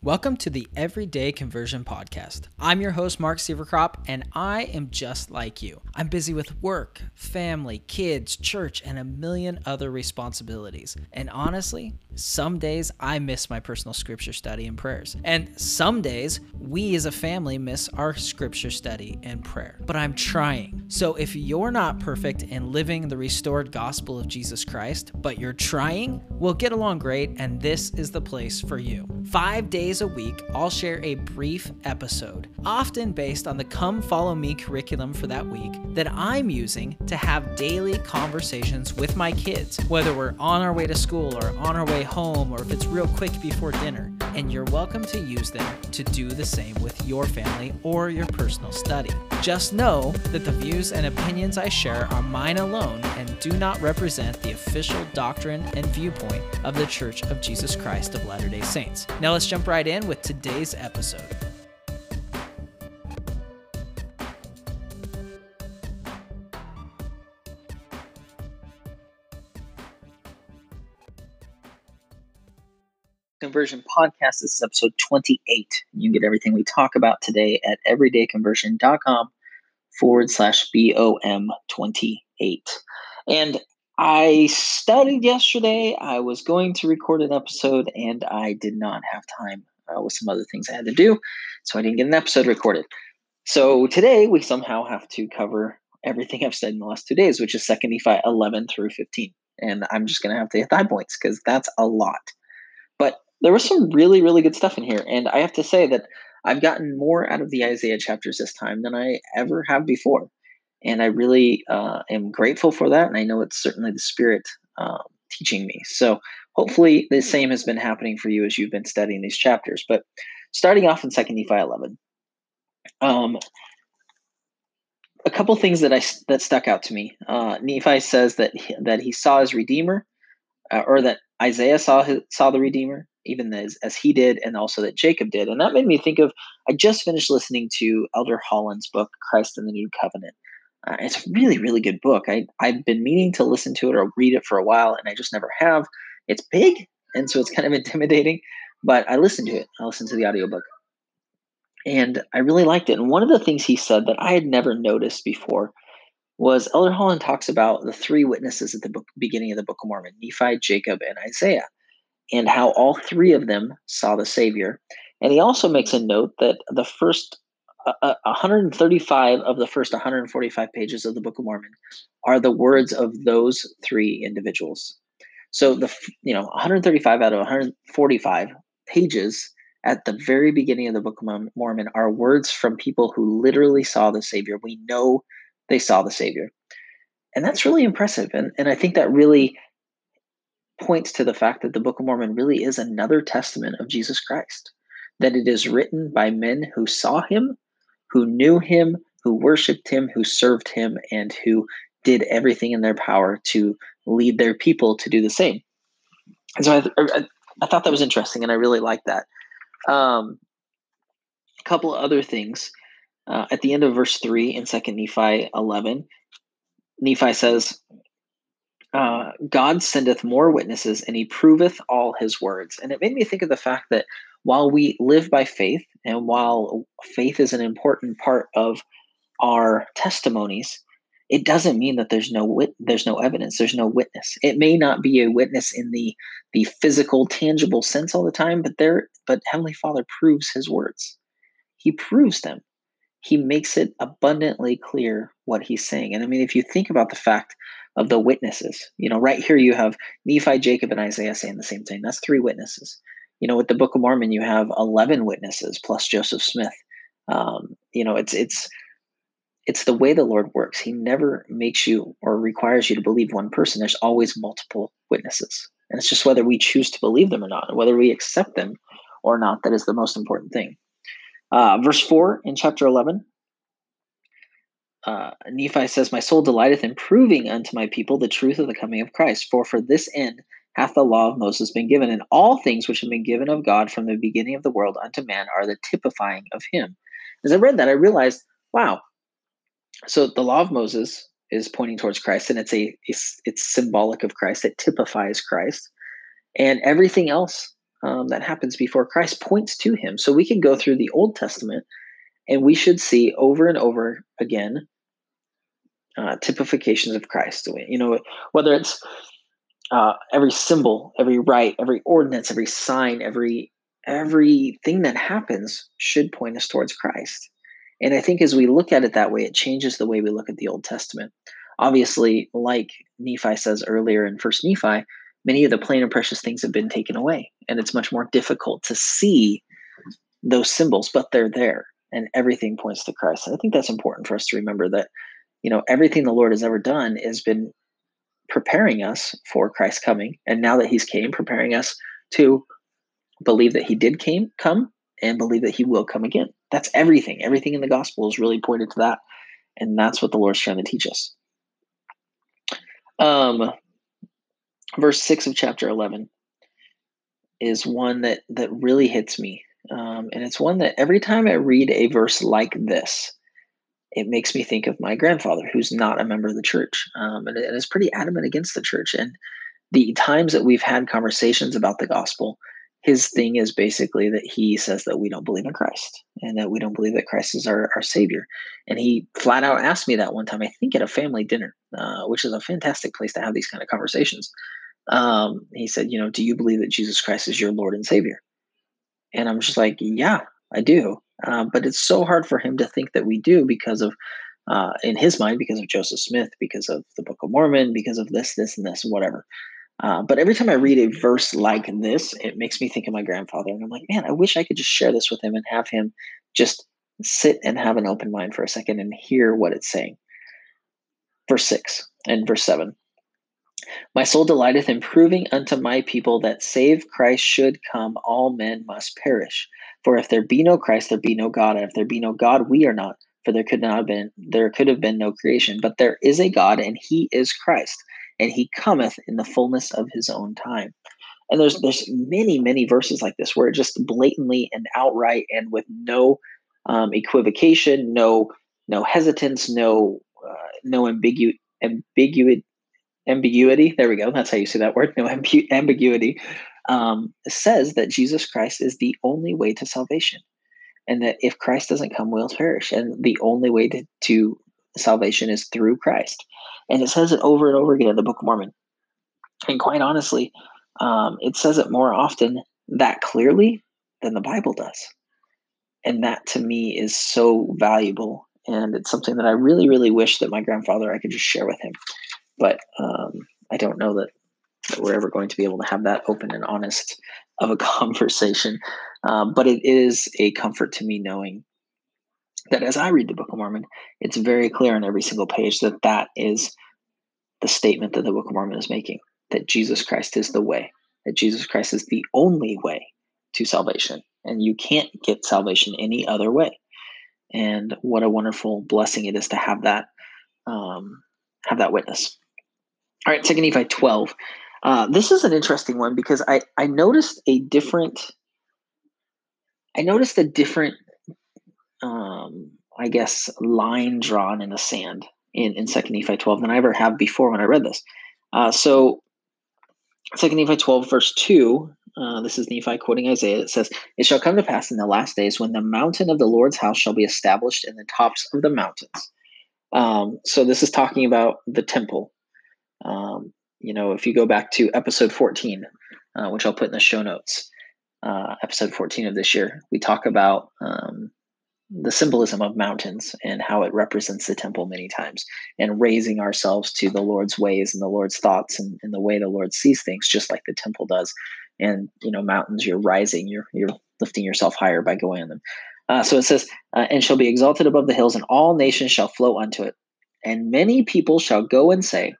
Welcome to the Everyday Conversion Podcast. I'm your host, Mark Sieverkropp, and I am just like you. I'm busy with work, family, kids, church, and a million other responsibilities. And honestly, some days I miss my personal scripture study and prayers. And some days we as a family miss our scripture study and prayer. But I'm trying. So if you're not perfect in living the restored gospel of Jesus Christ, but you're trying, we'll get along great, and this is the place for you. Five days days a week, I'll share a brief episode, often based on the Come Follow Me curriculum for that week that I'm using to have daily conversations with my kids, whether we're on our way to school or on our way home or if it's real quick before dinner. And you're welcome to use them to do the same with your family or your personal study. Just know that the views and opinions I share are mine alone and do not represent the official doctrine and viewpoint of the Church of Jesus Christ of Latter day Saints. Now let's jump right right in with today's episode. Conversion Podcast. This is episode 28. You can get everything we talk about today at everydayconversion.com forward slash BOM 28. And I studied yesterday. I was going to record an episode and I did not have time uh, with some other things I had to do. So I didn't get an episode recorded. So today we somehow have to cover everything I've said in the last two days, which is 2nd Nephi 11 through 15. And I'm just going to have to hit high points because that's a lot. But there was some really, really good stuff in here. And I have to say that I've gotten more out of the Isaiah chapters this time than I ever have before. And I really uh, am grateful for that. And I know it's certainly the Spirit um, teaching me. So hopefully the same has been happening for you as you've been studying these chapters. But starting off in 2nd Nephi 11, um, a couple things that I that stuck out to me. Uh, Nephi says that he, that he saw his redeemer, uh, or that Isaiah saw his, saw the redeemer, even as as he did, and also that Jacob did. And that made me think of. I just finished listening to Elder Holland's book, Christ and the New Covenant, uh, it's a really, really good book. I, I've been meaning to listen to it or read it for a while, and I just never have. It's big, and so it's kind of intimidating, but I listened to it. I listened to the audiobook. And I really liked it. And one of the things he said that I had never noticed before was Elder Holland talks about the three witnesses at the book, beginning of the Book of Mormon Nephi, Jacob, and Isaiah, and how all three of them saw the Savior. And he also makes a note that the first uh, 135 of the first 145 pages of the Book of Mormon are the words of those three individuals. So the you know 135 out of 145 pages at the very beginning of the Book of Mormon are words from people who literally saw the Savior. We know they saw the Savior. And that's really impressive. And, and I think that really points to the fact that the Book of Mormon really is another testament of Jesus Christ, that it is written by men who saw him who knew him, who worshiped him, who served him, and who did everything in their power to lead their people to do the same. And so I, I, I thought that was interesting, and I really liked that. Um, a couple of other things. Uh, at the end of verse 3 in 2nd Nephi 11, Nephi says, uh, God sendeth more witnesses, and he proveth all his words. And it made me think of the fact that while we live by faith, and while faith is an important part of our testimonies, it doesn't mean that there's no wit- there's no evidence, there's no witness. It may not be a witness in the the physical, tangible sense all the time, but there, but Heavenly Father proves His words. He proves them. He makes it abundantly clear what He's saying. And I mean, if you think about the fact of the witnesses, you know, right here you have Nephi, Jacob, and Isaiah saying the same thing. That's three witnesses you know, with the Book of Mormon, you have eleven witnesses plus Joseph Smith. Um, you know, it's it's it's the way the Lord works. He never makes you or requires you to believe one person. There's always multiple witnesses, and it's just whether we choose to believe them or not, whether we accept them or not. That is the most important thing. Uh, verse four in chapter eleven. Uh, Nephi says, My soul delighteth in proving unto my people the truth of the coming of Christ. For for this end hath the law of Moses been given, and all things which have been given of God from the beginning of the world unto man are the typifying of him. As I read that, I realized, wow. So the law of Moses is pointing towards Christ, and it's a it's, it's symbolic of Christ. It typifies Christ, and everything else um, that happens before Christ points to him. So we can go through the Old Testament and we should see over and over again uh, typifications of Christ. You know, whether it's uh, every symbol, every rite, every ordinance, every sign, every everything that happens should point us towards Christ. And I think as we look at it that way, it changes the way we look at the Old Testament. Obviously, like Nephi says earlier in First Nephi, many of the plain and precious things have been taken away, and it's much more difficult to see those symbols, but they're there, and everything points to Christ. And I think that's important for us to remember that, you know, everything the Lord has ever done has been preparing us for Christ's coming, and now that He's came, preparing us to believe that He did came come and believe that He will come again. That's everything. Everything in the gospel is really pointed to that, and that's what the Lord's trying to teach us. Um, verse 6 of chapter 11 is one that that really hits me um, and it's one that every time i read a verse like this it makes me think of my grandfather who's not a member of the church um, and, and is pretty adamant against the church and the times that we've had conversations about the gospel his thing is basically that he says that we don't believe in Christ and that we don't believe that Christ is our, our Savior. And he flat out asked me that one time, I think at a family dinner, uh, which is a fantastic place to have these kind of conversations. Um, he said, You know, do you believe that Jesus Christ is your Lord and Savior? And I'm just like, Yeah, I do. Uh, but it's so hard for him to think that we do because of, uh, in his mind, because of Joseph Smith, because of the Book of Mormon, because of this, this, and this, whatever. Uh, but every time I read a verse like this, it makes me think of my grandfather. And I'm like, man, I wish I could just share this with him and have him just sit and have an open mind for a second and hear what it's saying. Verse 6 and verse 7. My soul delighteth in proving unto my people that save Christ should come, all men must perish. For if there be no Christ, there be no God, and if there be no God, we are not. For there could not have been there could have been no creation. But there is a God, and he is Christ and he cometh in the fullness of his own time. And there's there's many many verses like this where it just blatantly and outright and with no um, equivocation, no no hesitance, no uh, no ambigu- ambiguity ambiguity. There we go. That's how you say that word. No ambu- ambiguity. Um, says that Jesus Christ is the only way to salvation, and that if Christ doesn't come, we'll perish. And the only way to, to salvation is through Christ. And it says it over and over again in the Book of Mormon. And quite honestly, um, it says it more often that clearly than the Bible does. And that to me is so valuable. And it's something that I really, really wish that my grandfather, I could just share with him. But um, I don't know that, that, we're ever going to be able to have that open and honest of a conversation. Um, but it is a comfort to me knowing that as I read the Book of Mormon, it's very clear on every single page that that is the statement that the Book of Mormon is making that Jesus Christ is the way, that Jesus Christ is the only way to salvation, and you can't get salvation any other way. And what a wonderful blessing it is to have that um, have that witness. All right, Second Nephi twelve. Uh, this is an interesting one because I I noticed a different. I noticed a different um, I guess, line drawn in the sand in, in 2 Nephi 12 than I ever have before when I read this. Uh, so, 2 Nephi 12, verse 2, uh, this is Nephi quoting Isaiah. It says, It shall come to pass in the last days when the mountain of the Lord's house shall be established in the tops of the mountains. Um, so, this is talking about the temple. Um, you know, if you go back to episode 14, uh, which I'll put in the show notes, uh, episode 14 of this year, we talk about um, the symbolism of mountains and how it represents the temple many times and raising ourselves to the lord's ways and the lord's thoughts and, and the way the lord sees things just like the temple does. And you know mountains you're rising you're you're lifting yourself higher by going on them. Uh, so it says uh, and shall be exalted above the hills and all nations shall flow unto it. And many people shall go and say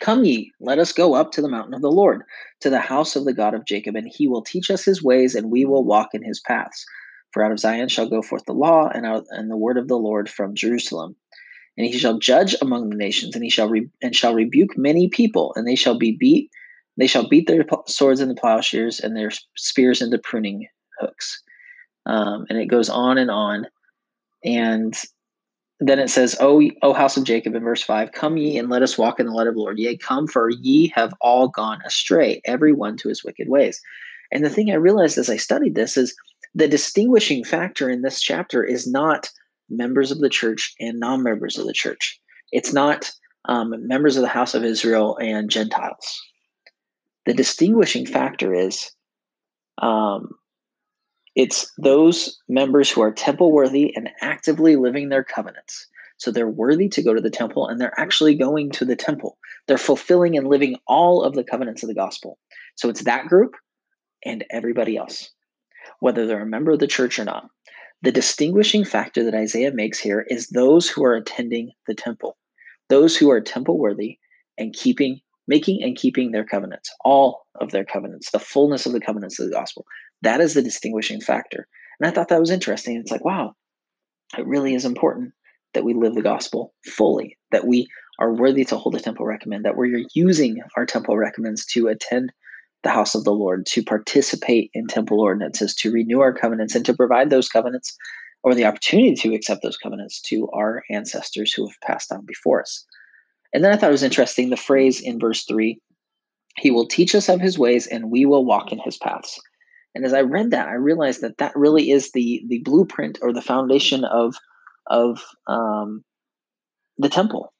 come ye let us go up to the mountain of the lord to the house of the god of jacob and he will teach us his ways and we will walk in his paths for out of Zion shall go forth the law and out and the word of the Lord from Jerusalem. And he shall judge among the nations, and he shall re, and shall rebuke many people, and they shall be beat. They shall beat their swords into plowshares and their spears into pruning hooks. Um, and it goes on and on. And then it says, "O, o house of Jacob," in verse five, "Come ye and let us walk in the light of the Lord. Yea, come, for ye have all gone astray, every one to his wicked ways." And the thing I realized as I studied this is the distinguishing factor in this chapter is not members of the church and non members of the church. It's not um, members of the house of Israel and Gentiles. The distinguishing factor is um, it's those members who are temple worthy and actively living their covenants. So they're worthy to go to the temple and they're actually going to the temple. They're fulfilling and living all of the covenants of the gospel. So it's that group and everybody else, whether they're a member of the church or not. The distinguishing factor that Isaiah makes here is those who are attending the temple, those who are temple worthy and keeping, making and keeping their covenants, all of their covenants, the fullness of the covenants of the gospel. That is the distinguishing factor. And I thought that was interesting. It's like, wow, it really is important that we live the gospel fully, that we are worthy to hold a temple recommend, that we're using our temple recommends to attend the house of the Lord, to participate in temple ordinances, to renew our covenants, and to provide those covenants or the opportunity to accept those covenants to our ancestors who have passed on before us. And then I thought it was interesting the phrase in verse 3 He will teach us of his ways, and we will walk in his paths. And as I read that, I realized that that really is the the blueprint or the foundation of of um, the temple.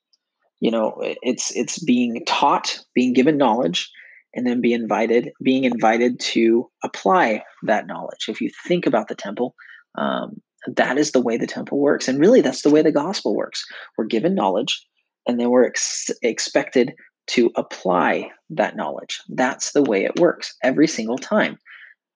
You know, it's it's being taught, being given knowledge, and then be invited, being invited to apply that knowledge. If you think about the temple, um, that is the way the temple works, and really, that's the way the gospel works. We're given knowledge, and then we're ex- expected to apply that knowledge. That's the way it works every single time.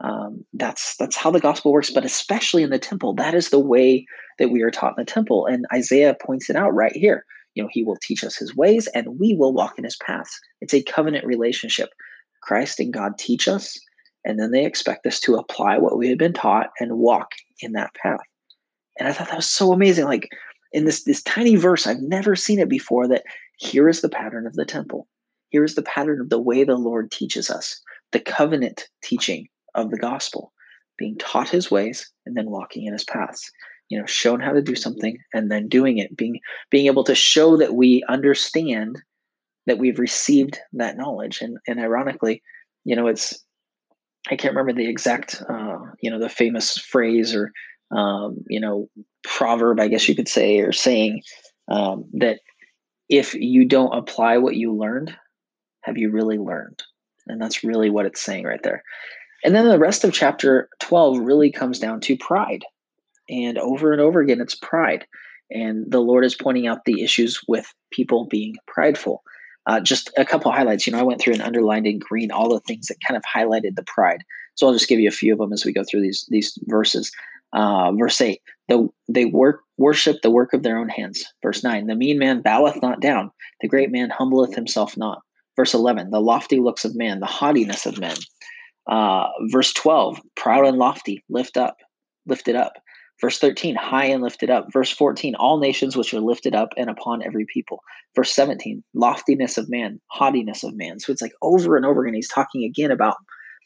Um, that's that's how the gospel works, but especially in the temple, that is the way that we are taught in the temple. And Isaiah points it out right here. You know, he will teach us his ways, and we will walk in his paths. It's a covenant relationship. Christ and God teach us, and then they expect us to apply what we have been taught and walk in that path. And I thought that was so amazing. Like in this this tiny verse, I've never seen it before. That here is the pattern of the temple. Here is the pattern of the way the Lord teaches us, the covenant teaching of the gospel, being taught his ways and then walking in his paths. You know, shown how to do something and then doing it, being being able to show that we understand that we've received that knowledge. And and ironically, you know, it's I can't remember the exact uh, you know, the famous phrase or um, you know, proverb, I guess you could say, or saying um, that if you don't apply what you learned, have you really learned? And that's really what it's saying right there. And then the rest of chapter 12 really comes down to pride. And over and over again, it's pride. And the Lord is pointing out the issues with people being prideful. Uh, just a couple highlights. You know, I went through and underlined in green all the things that kind of highlighted the pride. So I'll just give you a few of them as we go through these these verses. Uh, verse eight: the, they work worship the work of their own hands. Verse nine: the mean man boweth not down; the great man humbleth himself not. Verse eleven: the lofty looks of man, the haughtiness of men. Uh, verse 12, proud and lofty, lift up, lifted up. Verse 13, high and lifted up. Verse 14, all nations which are lifted up and upon every people. Verse 17, loftiness of man, haughtiness of man. So it's like over and over again, he's talking again about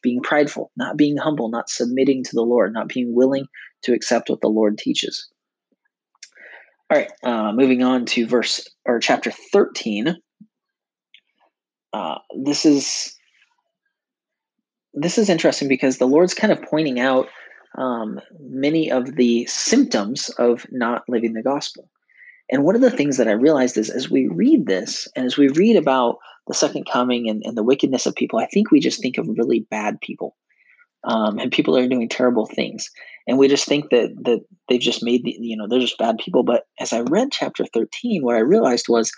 being prideful, not being humble, not submitting to the Lord, not being willing to accept what the Lord teaches. All right, uh, moving on to verse or chapter 13. Uh, this is this is interesting because the Lord's kind of pointing out um, many of the symptoms of not living the gospel. And one of the things that I realized is as we read this and as we read about the second coming and, and the wickedness of people, I think we just think of really bad people. Um, and people are doing terrible things. And we just think that that they've just made the, you know, they're just bad people. But as I read chapter 13, what I realized was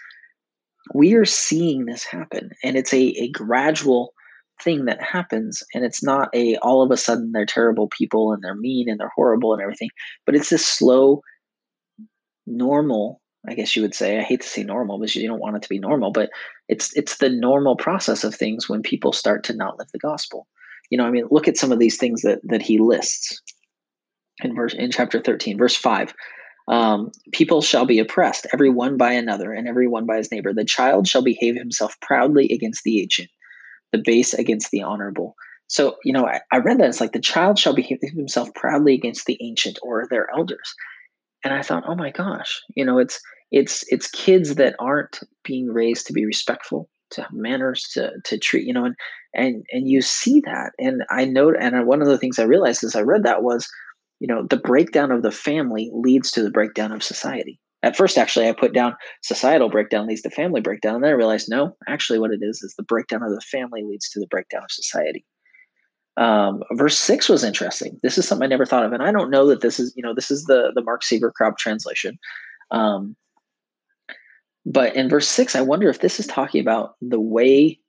we are seeing this happen. And it's a, a gradual thing that happens and it's not a all of a sudden they're terrible people and they're mean and they're horrible and everything but it's this slow normal i guess you would say i hate to say normal because you don't want it to be normal but it's it's the normal process of things when people start to not live the gospel. You know i mean look at some of these things that that he lists in verse in chapter 13 verse 5 um, people shall be oppressed every one by another and every one by his neighbor. The child shall behave himself proudly against the ancient the base against the honorable. So, you know, I, I read that it's like the child shall behave himself proudly against the ancient or their elders. And I thought, oh my gosh, you know, it's it's it's kids that aren't being raised to be respectful to have manners, to to treat, you know, and and and you see that. And I know, and one of the things I realized as I read that was, you know, the breakdown of the family leads to the breakdown of society. At first, actually, I put down societal breakdown leads to family breakdown. And then I realized, no, actually, what it is is the breakdown of the family leads to the breakdown of society. Um, verse six was interesting. This is something I never thought of, and I don't know that this is, you know, this is the the Mark Sieverkropp translation. Um, but in verse six, I wonder if this is talking about the way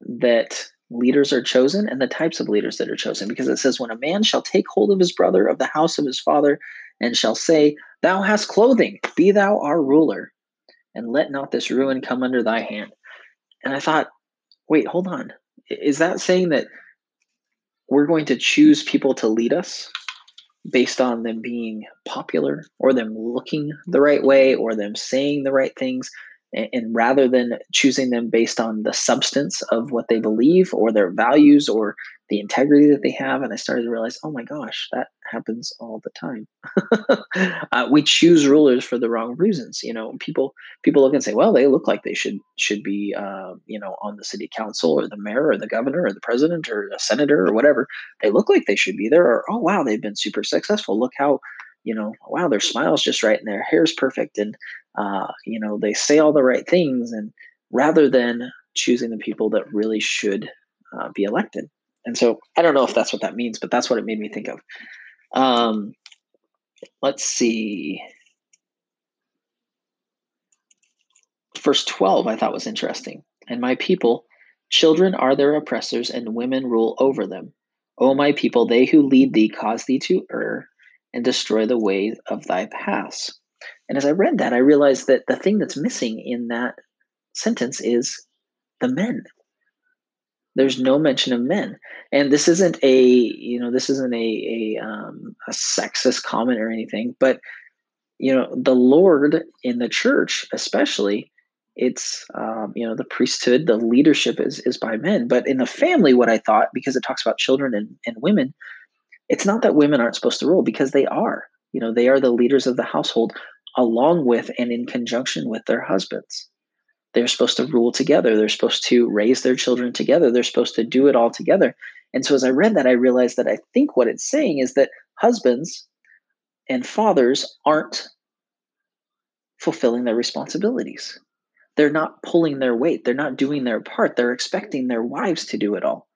that leaders are chosen and the types of leaders that are chosen, because it says, "When a man shall take hold of his brother of the house of his father, and shall say, Thou hast clothing, be thou our ruler, and let not this ruin come under thy hand." And I thought, wait, hold on. Is that saying that we're going to choose people to lead us based on them being popular or them looking the right way or them saying the right things and, rather than choosing them based on the substance of what they believe or their values or the integrity that they have and i started to realize oh my gosh that happens all the time. Uh, we choose rulers for the wrong reasons you know people people look and say well they look like they should should be uh, you know on the city council or the mayor or the governor or the president or a senator or whatever. They look like they should be there or oh wow they've been super successful. Look how you know wow their smile's just right and their hair's perfect and uh, you know they say all the right things and rather than choosing the people that really should uh, be elected. And so i don't know if that's what that means but that's what it made me think of. Um, let's see. Verse 12 i thought was interesting. And my people children are their oppressors and women rule over them. O my people they who lead thee cause thee to err and destroy the way of thy paths. And as I read that, I realized that the thing that's missing in that sentence is the men. There's no mention of men, and this isn't a you know this isn't a a, um, a sexist comment or anything, but you know the Lord in the church, especially, it's um, you know the priesthood, the leadership is is by men, but in the family, what I thought because it talks about children and, and women, it's not that women aren't supposed to rule because they are. You know, they are the leaders of the household along with and in conjunction with their husbands. They're supposed to rule together. They're supposed to raise their children together. They're supposed to do it all together. And so as I read that, I realized that I think what it's saying is that husbands and fathers aren't fulfilling their responsibilities. They're not pulling their weight. They're not doing their part. They're expecting their wives to do it all.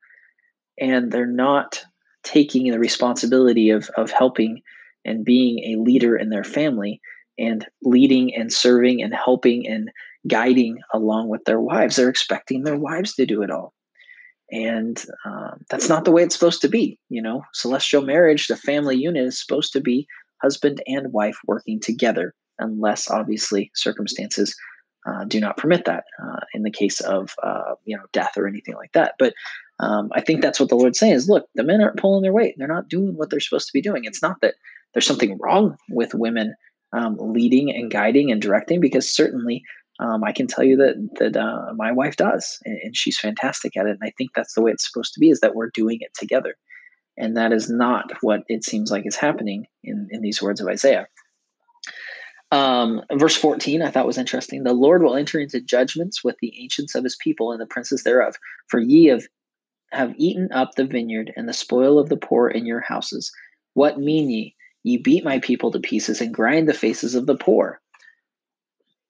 And they're not taking the responsibility of, of helping and being a leader in their family and leading and serving and helping and guiding along with their wives. They're expecting their wives to do it all. And um, that's not the way it's supposed to be. You know, celestial marriage, the family unit is supposed to be husband and wife working together, unless obviously circumstances uh, do not permit that uh, in the case of uh, you know death or anything like that. But um, I think that's what the Lord's saying is look, the men aren't pulling their weight. They're not doing what they're supposed to be doing. It's not that there's something wrong with women um, leading and guiding and directing because certainly um, I can tell you that that uh, my wife does, and, and, she's fantastic at it. And I think that's the way it's supposed to be: is that we're doing it together, and that is not what it seems like is happening in in these words of Isaiah. Um, verse 14, I thought was interesting. The Lord will enter into judgments with the ancients of his people and the princes thereof. For ye have, have eaten up the vineyard and the spoil of the poor in your houses. What mean ye? Ye beat my people to pieces and grind the faces of the poor.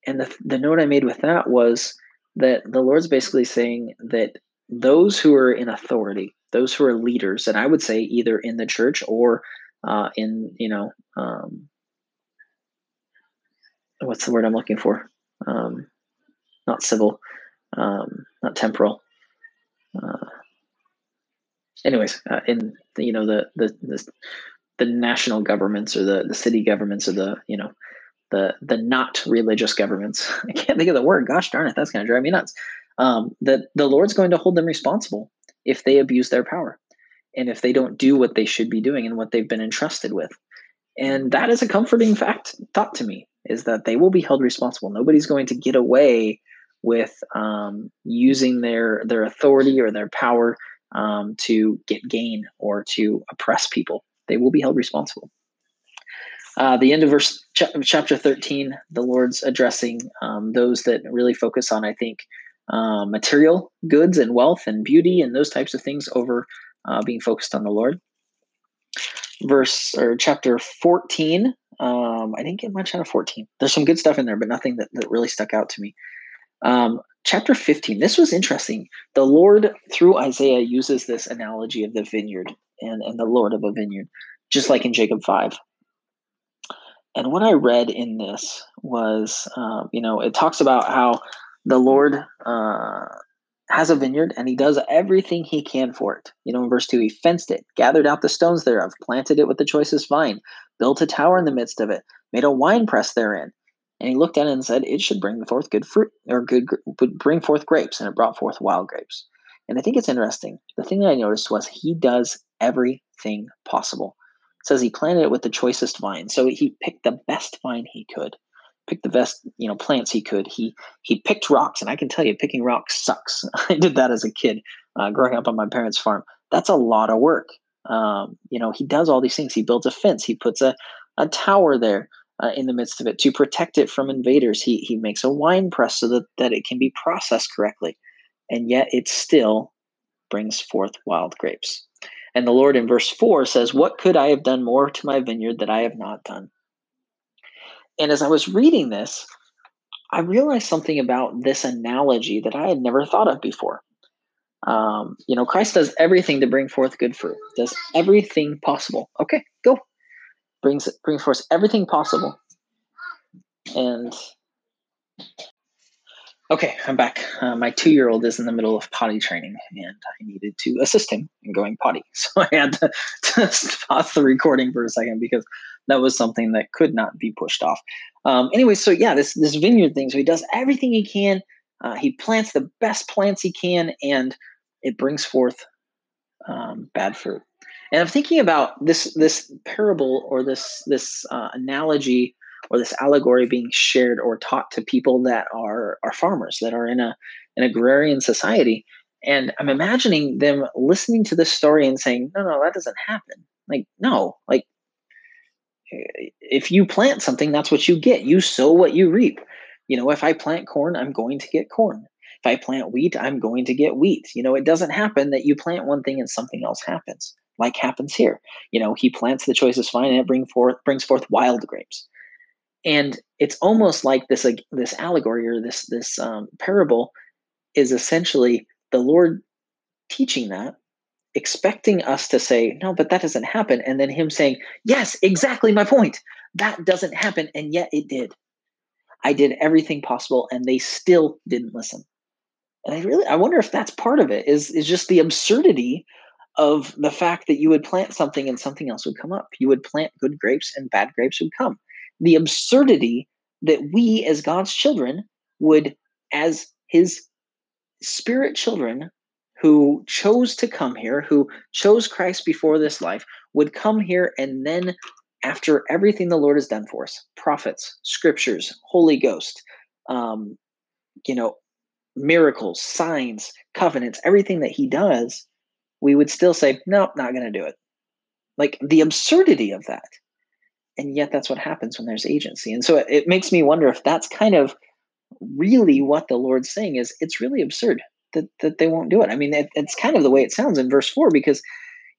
And the, the note I made with that was that the Lord's basically saying that those who are in authority, those who are leaders, and I would say either in the church or uh, in, you know, um, what's the word I'm looking for? Um, not civil, um, not temporal. Uh, anyways, uh, in you know the the the the national governments or the the city governments or the you know the the not religious governments. I can't think of the word. Gosh darn it, that's going to drive me nuts. Um, that the Lord's going to hold them responsible if they abuse their power and if they don't do what they should be doing and what they've been entrusted with. And that is a comforting fact thought to me is that they will be held responsible. Nobody's going to get away with um, using their their authority or their power um, to get gain or to oppress people they will be held responsible. Uh, the end of verse ch- chapter 13, the Lord's addressing um, those that really focus on, I think, uh, material goods and wealth and beauty and those types of things over uh, being focused on the Lord. Verse or chapter 14. Um, I didn't get much out of 14. There's some good stuff in there, but nothing that, that really stuck out to me. Um, chapter 15. This was interesting. The Lord, through Isaiah, uses this analogy of the vineyard and, and the Lord of a vineyard, just like in Jacob 5. And what I read in this was, um, you know, it talks about how the Lord uh, has a vineyard and he does everything he can for it. You know, in verse 2, he fenced it, gathered out the stones thereof, planted it with the choicest vine, built a tower in the midst of it, made a wine press therein. And he looked at it and said, It should bring forth good fruit, or good would bring forth grapes, and it brought forth wild grapes. And I think it's interesting. The thing that I noticed was he does everything possible. It says he planted it with the choicest vine. So he picked the best vine he could picked the best you know plants he could. He he picked rocks, and I can tell you, picking rocks sucks. I did that as a kid, uh, growing up on my parents' farm. That's a lot of work. Um, you know, he does all these things. He builds a fence. He puts a a tower there uh, in the midst of it to protect it from invaders. He he makes a wine press so that that it can be processed correctly, and yet it still brings forth wild grapes. And the Lord in verse 4 says, What could I have done more to my vineyard that I have not done? And as I was reading this, I realized something about this analogy that I had never thought of before. Um, you know, Christ does everything to bring forth good fruit, does everything possible. Okay, go. Brings brings forth everything possible. And Okay, I'm back. Uh, my two year old is in the middle of potty training and I needed to assist him in going potty. So I had to, to pause the recording for a second because that was something that could not be pushed off. Um, anyway, so yeah, this, this vineyard thing. So he does everything he can. Uh, he plants the best plants he can and it brings forth um, bad fruit. And I'm thinking about this this parable or this this uh, analogy or this allegory being shared or taught to people that are are farmers that are in a an agrarian society. And i'm imagining them listening to this story and saying no no that doesn't happen. Like no like if you plant something that's what you get. You sow what you reap. You know if i plant corn i'm going to get corn. If i plant wheat i'm going to get wheat. You know it doesn't happen that you plant one thing and something else happens like happens here. You know he plants the choicest vine and it bring forth brings forth wild grapes. And it's almost like this like this allegory or this this um, parable is essentially the lord teaching that expecting us to say no but that doesn't happen. And then him saying yes exactly my point. That doesn't happen. And yet it did. I did everything possible and they still didn't listen. And i really i wonder if that's part of it is is just the absurdity of the fact that you would plant something and something else would come up. You would plant good grapes and bad grapes would come. The absurdity that we as God's children would, as his spirit children who chose to come here, who chose Christ before this life, would come here and then, after everything the Lord has done for us prophets, scriptures, Holy Ghost, um, you know, miracles, signs, covenants, everything that he does, we would still say, nope, not going to do it. Like the absurdity of that. And yet that's what happens when there's agency. And so it, it makes me wonder if that's kind of really what the lord's saying is it's really absurd that, that they won't do it. I mean it, it's kind of the way it sounds in verse 4 because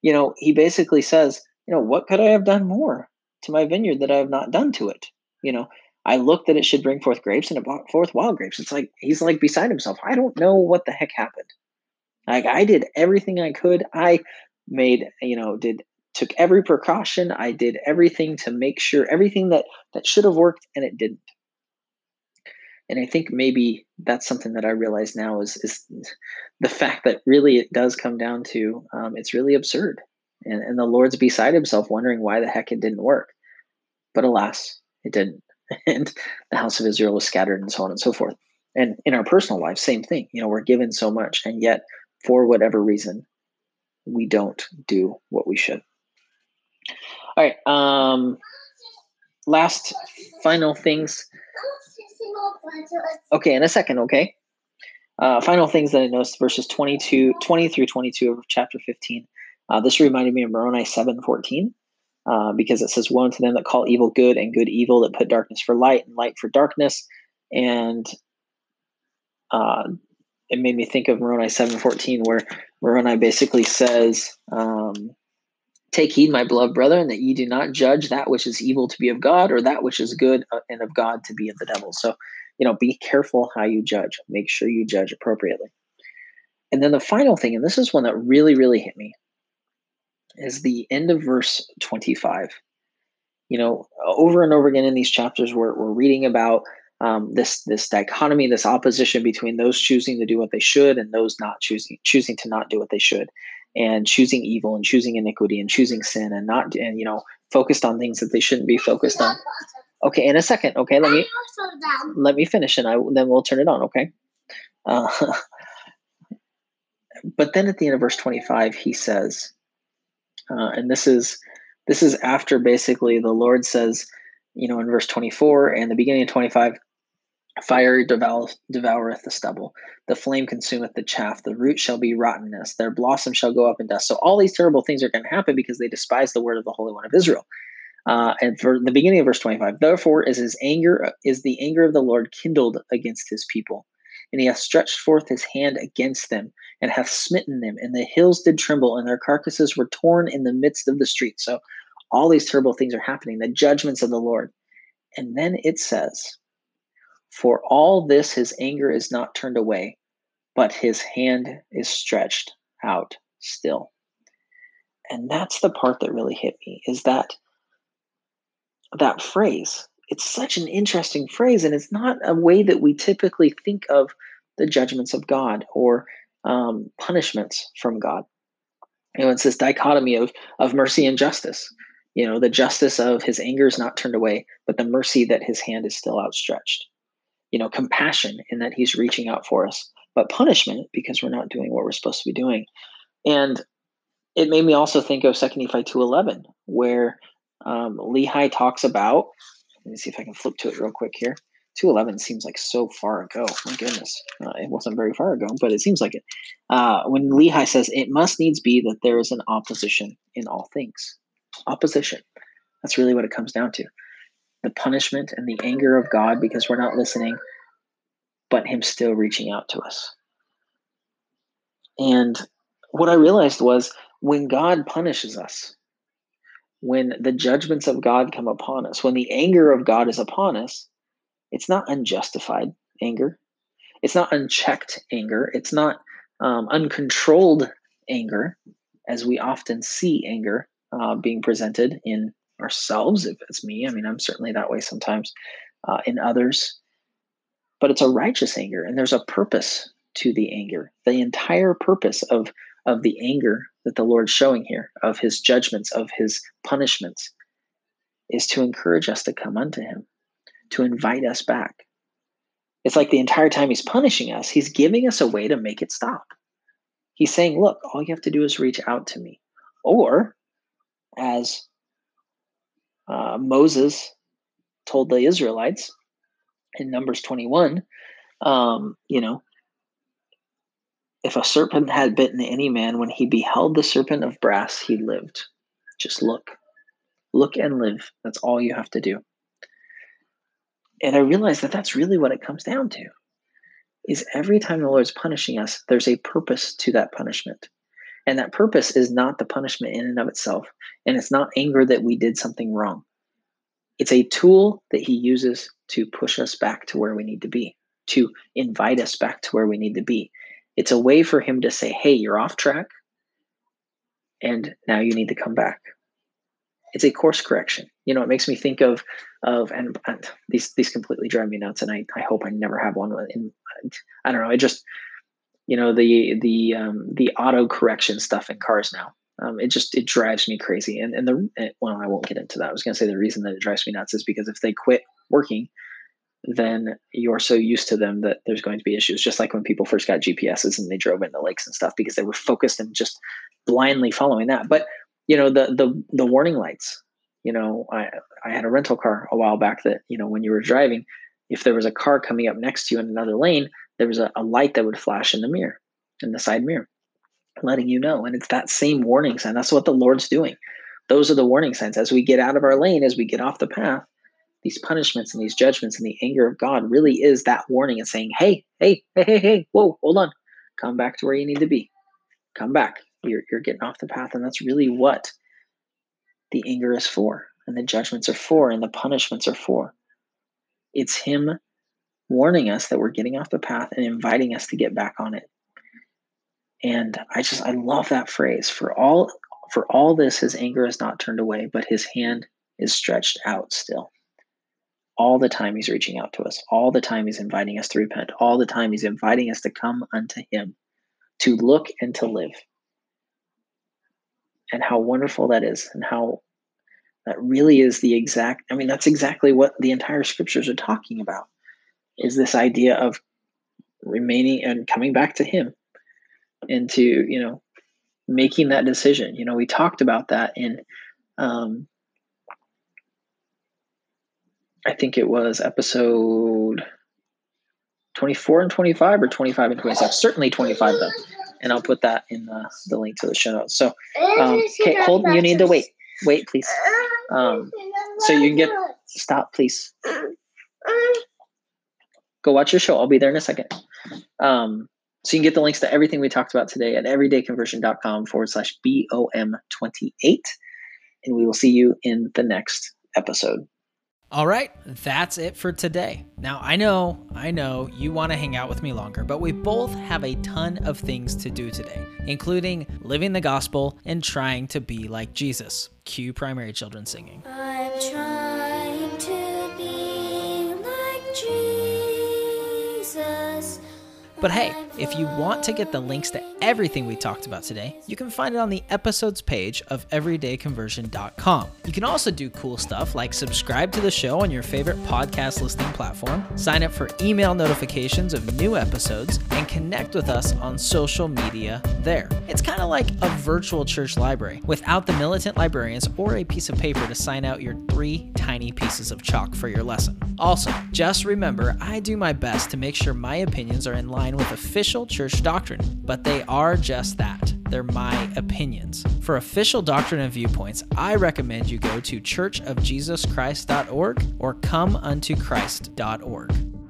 you know he basically says you know what could i have done more to my vineyard that i have not done to it? You know i looked that it should bring forth grapes and it brought forth wild grapes. It's like he's like beside himself. I don't know what the heck happened like i did everything i could i made you know did took every precaution. I did everything to make sure everything that that should have worked and it didn't. And I think maybe that's something that I realize now is is the fact that really it does come down to um, it's really absurd, and and the Lord's beside himself wondering why the heck it didn't work. But alas, it didn't, and the house of Israel was scattered, and so on and so forth. And in our personal life, same thing. You know, we're given so much, and yet for whatever reason, we don't do what we should. All right. Um, last final things. Okay, in a second, okay? Uh, final things that I noticed verses 22, 20 through 22 of chapter 15. Uh, this reminded me of Moroni 7 14 uh, because it says, Woe unto them that call evil good and good evil, that put darkness for light and light for darkness. And uh, it made me think of Moroni 7:14, where Moroni basically says, um, Take heed, my beloved brethren, that ye do not judge that which is evil to be of God, or that which is good uh, and of God to be of the devil. So, you know, be careful how you judge. Make sure you judge appropriately. And then the final thing, and this is one that really, really hit me, is the end of verse 25. You know, over and over again in these chapters, we're, we're reading about um, this this dichotomy, this opposition between those choosing to do what they should and those not choosing choosing to not do what they should, and choosing evil and choosing iniquity and choosing sin and not and you know focused on things that they shouldn't be focused on. Okay, in a second. Okay, let me let me finish and I then we'll turn it on. Okay. Uh, but then at the end of verse twenty five, he says, uh, and this is this is after basically the Lord says, you know, in verse twenty four and the beginning of twenty five Fire devoureth the stubble. The flame consumeth the chaff. The root shall be rottenness. Their blossom shall go up in dust. So all these terrible things are going to happen because they despise the word of the Holy One of Israel. Uh, and for the beginning of verse 25, therefore is his anger, is the anger of the Lord kindled against his people. And he hath stretched forth his hand against them, and hath smitten them. And the hills did tremble, and their carcasses were torn in the midst of the street. So all these terrible things are happening, the judgments of the Lord. And then it says, for all this, his anger is not turned away, but his hand is stretched out still. And that's the part that really hit me is that that phrase. It's such an interesting phrase, and it's not a way that we typically think of the judgments of God or um, punishments from God. You know, it's this dichotomy of of mercy and justice. You know, the justice of his anger is not turned away, but the mercy that his hand is still outstretched you know, compassion in that he's reaching out for us, but punishment because we're not doing what we're supposed to be doing. And it made me also think of Second Nephi 2.11, where um, Lehi talks about, let me see if I can flip to it real quick here. 211 seems like so far ago. My goodness. Uh, it wasn't very far ago, but it seems like it. Uh, when Lehi says, it must needs be that there is an opposition in all things. Opposition. That's really what it comes down to the punishment and the anger of God because we're not listening, but Him still reaching out to us. And what I realized was when God punishes us, when the judgments of God come upon us, when the anger of God is upon us, it's not unjustified anger. It's not unchecked anger. It's not um, uncontrolled anger, as we often see anger uh, being presented in ourselves if it's me. I mean i'm certainly that way sometimes uh, in others. But it's a righteous anger and there's a purpose to the anger. The entire purpose of of the anger that the lord's showing here of his judgments of his punishments is to encourage us to come unto him to invite us back. It's like the entire time he's punishing us he's giving us a way to make it stop. He's saying look all you have to do is reach out to me. Or as uh, Moses told the Israelites in Numbers 21, um, you know, if a serpent had bitten any man, when he beheld the serpent of brass, he lived. Just look. Look and live. That's all you have to do. And I realized that that's really what it comes down to. Is every time the Lord's punishing us, there's a purpose to that punishment. And that purpose is not the punishment in and of itself. And it's not anger that we did something wrong. It's a tool that he uses to push us back to where we need to be, to invite us back to where we need to be. It's a way for him to say, hey, you're off track. And now you need to come back. It's a course correction. You know, it makes me think of of and, and these these completely drive me nuts. And I, I hope I never have one I don't know. I just you know the the um, the auto correction stuff in cars now. Um, it just it drives me crazy. And and the eh, well, I won't get into that. I was going to say the reason that it drives me nuts is because if they quit working, then you're so used to them that there's going to be issues. Just like when people first got GPSs and they drove into lakes and stuff because they were focused and just blindly following that. But you know the the the warning lights. You know, I I had a rental car a while back that you know when you were driving, if there was a car coming up next to you in another lane, there was a, a light that would flash in the mirror, in the side mirror, letting you know. And it's that same warning sign. That's what the Lord's doing. Those are the warning signs. As we get out of our lane, as we get off the path, these punishments and these judgments and the anger of God really is that warning and saying, hey, hey, hey, hey, hey, whoa, hold on. Come back to where you need to be. Come back. You're, you're getting off the path. And that's really what the anger is for, and the judgments are for, and the punishments are for. It's Him warning us that we're getting off the path and inviting us to get back on it. And I just I love that phrase. For all for all this, his anger is not turned away, but his hand is stretched out still. All the time he's reaching out to us. All the time he's inviting us to repent. All the time he's inviting us to come unto him, to look and to live. And how wonderful that is, and how that really is the exact, I mean, that's exactly what the entire scriptures are talking about is this idea of remaining and coming back to him and to, you know, making that decision. You know, we talked about that in, um, I think it was episode 24 and 25 or 25 and 26. Certainly 25 though. And I'll put that in the, the link to the show notes. So, um, okay, hold, you need to wait. Wait, please. Um, so you can get, stop, please. Go watch your show. I'll be there in a second. Um, so you can get the links to everything we talked about today at everydayconversion.com forward slash BOM28. And we will see you in the next episode. All right, that's it for today. Now, I know, I know you want to hang out with me longer, but we both have a ton of things to do today, including living the gospel and trying to be like Jesus. Cue primary children singing. I'm trying to be like Jesus. But hey, if you want to get the links to everything we talked about today, you can find it on the episodes page of everydayconversion.com. You can also do cool stuff like subscribe to the show on your favorite podcast listening platform, sign up for email notifications of new episodes, and connect with us on social media there. It's kind of like a virtual church library without the militant librarians or a piece of paper to sign out your three tiny pieces of chalk for your lesson. Also, just remember I do my best to make sure my opinions are in line with official church doctrine, but they are just that. They're my opinions. For official doctrine and viewpoints, I recommend you go to churchofjesuschrist.org or comeuntoChrist.org.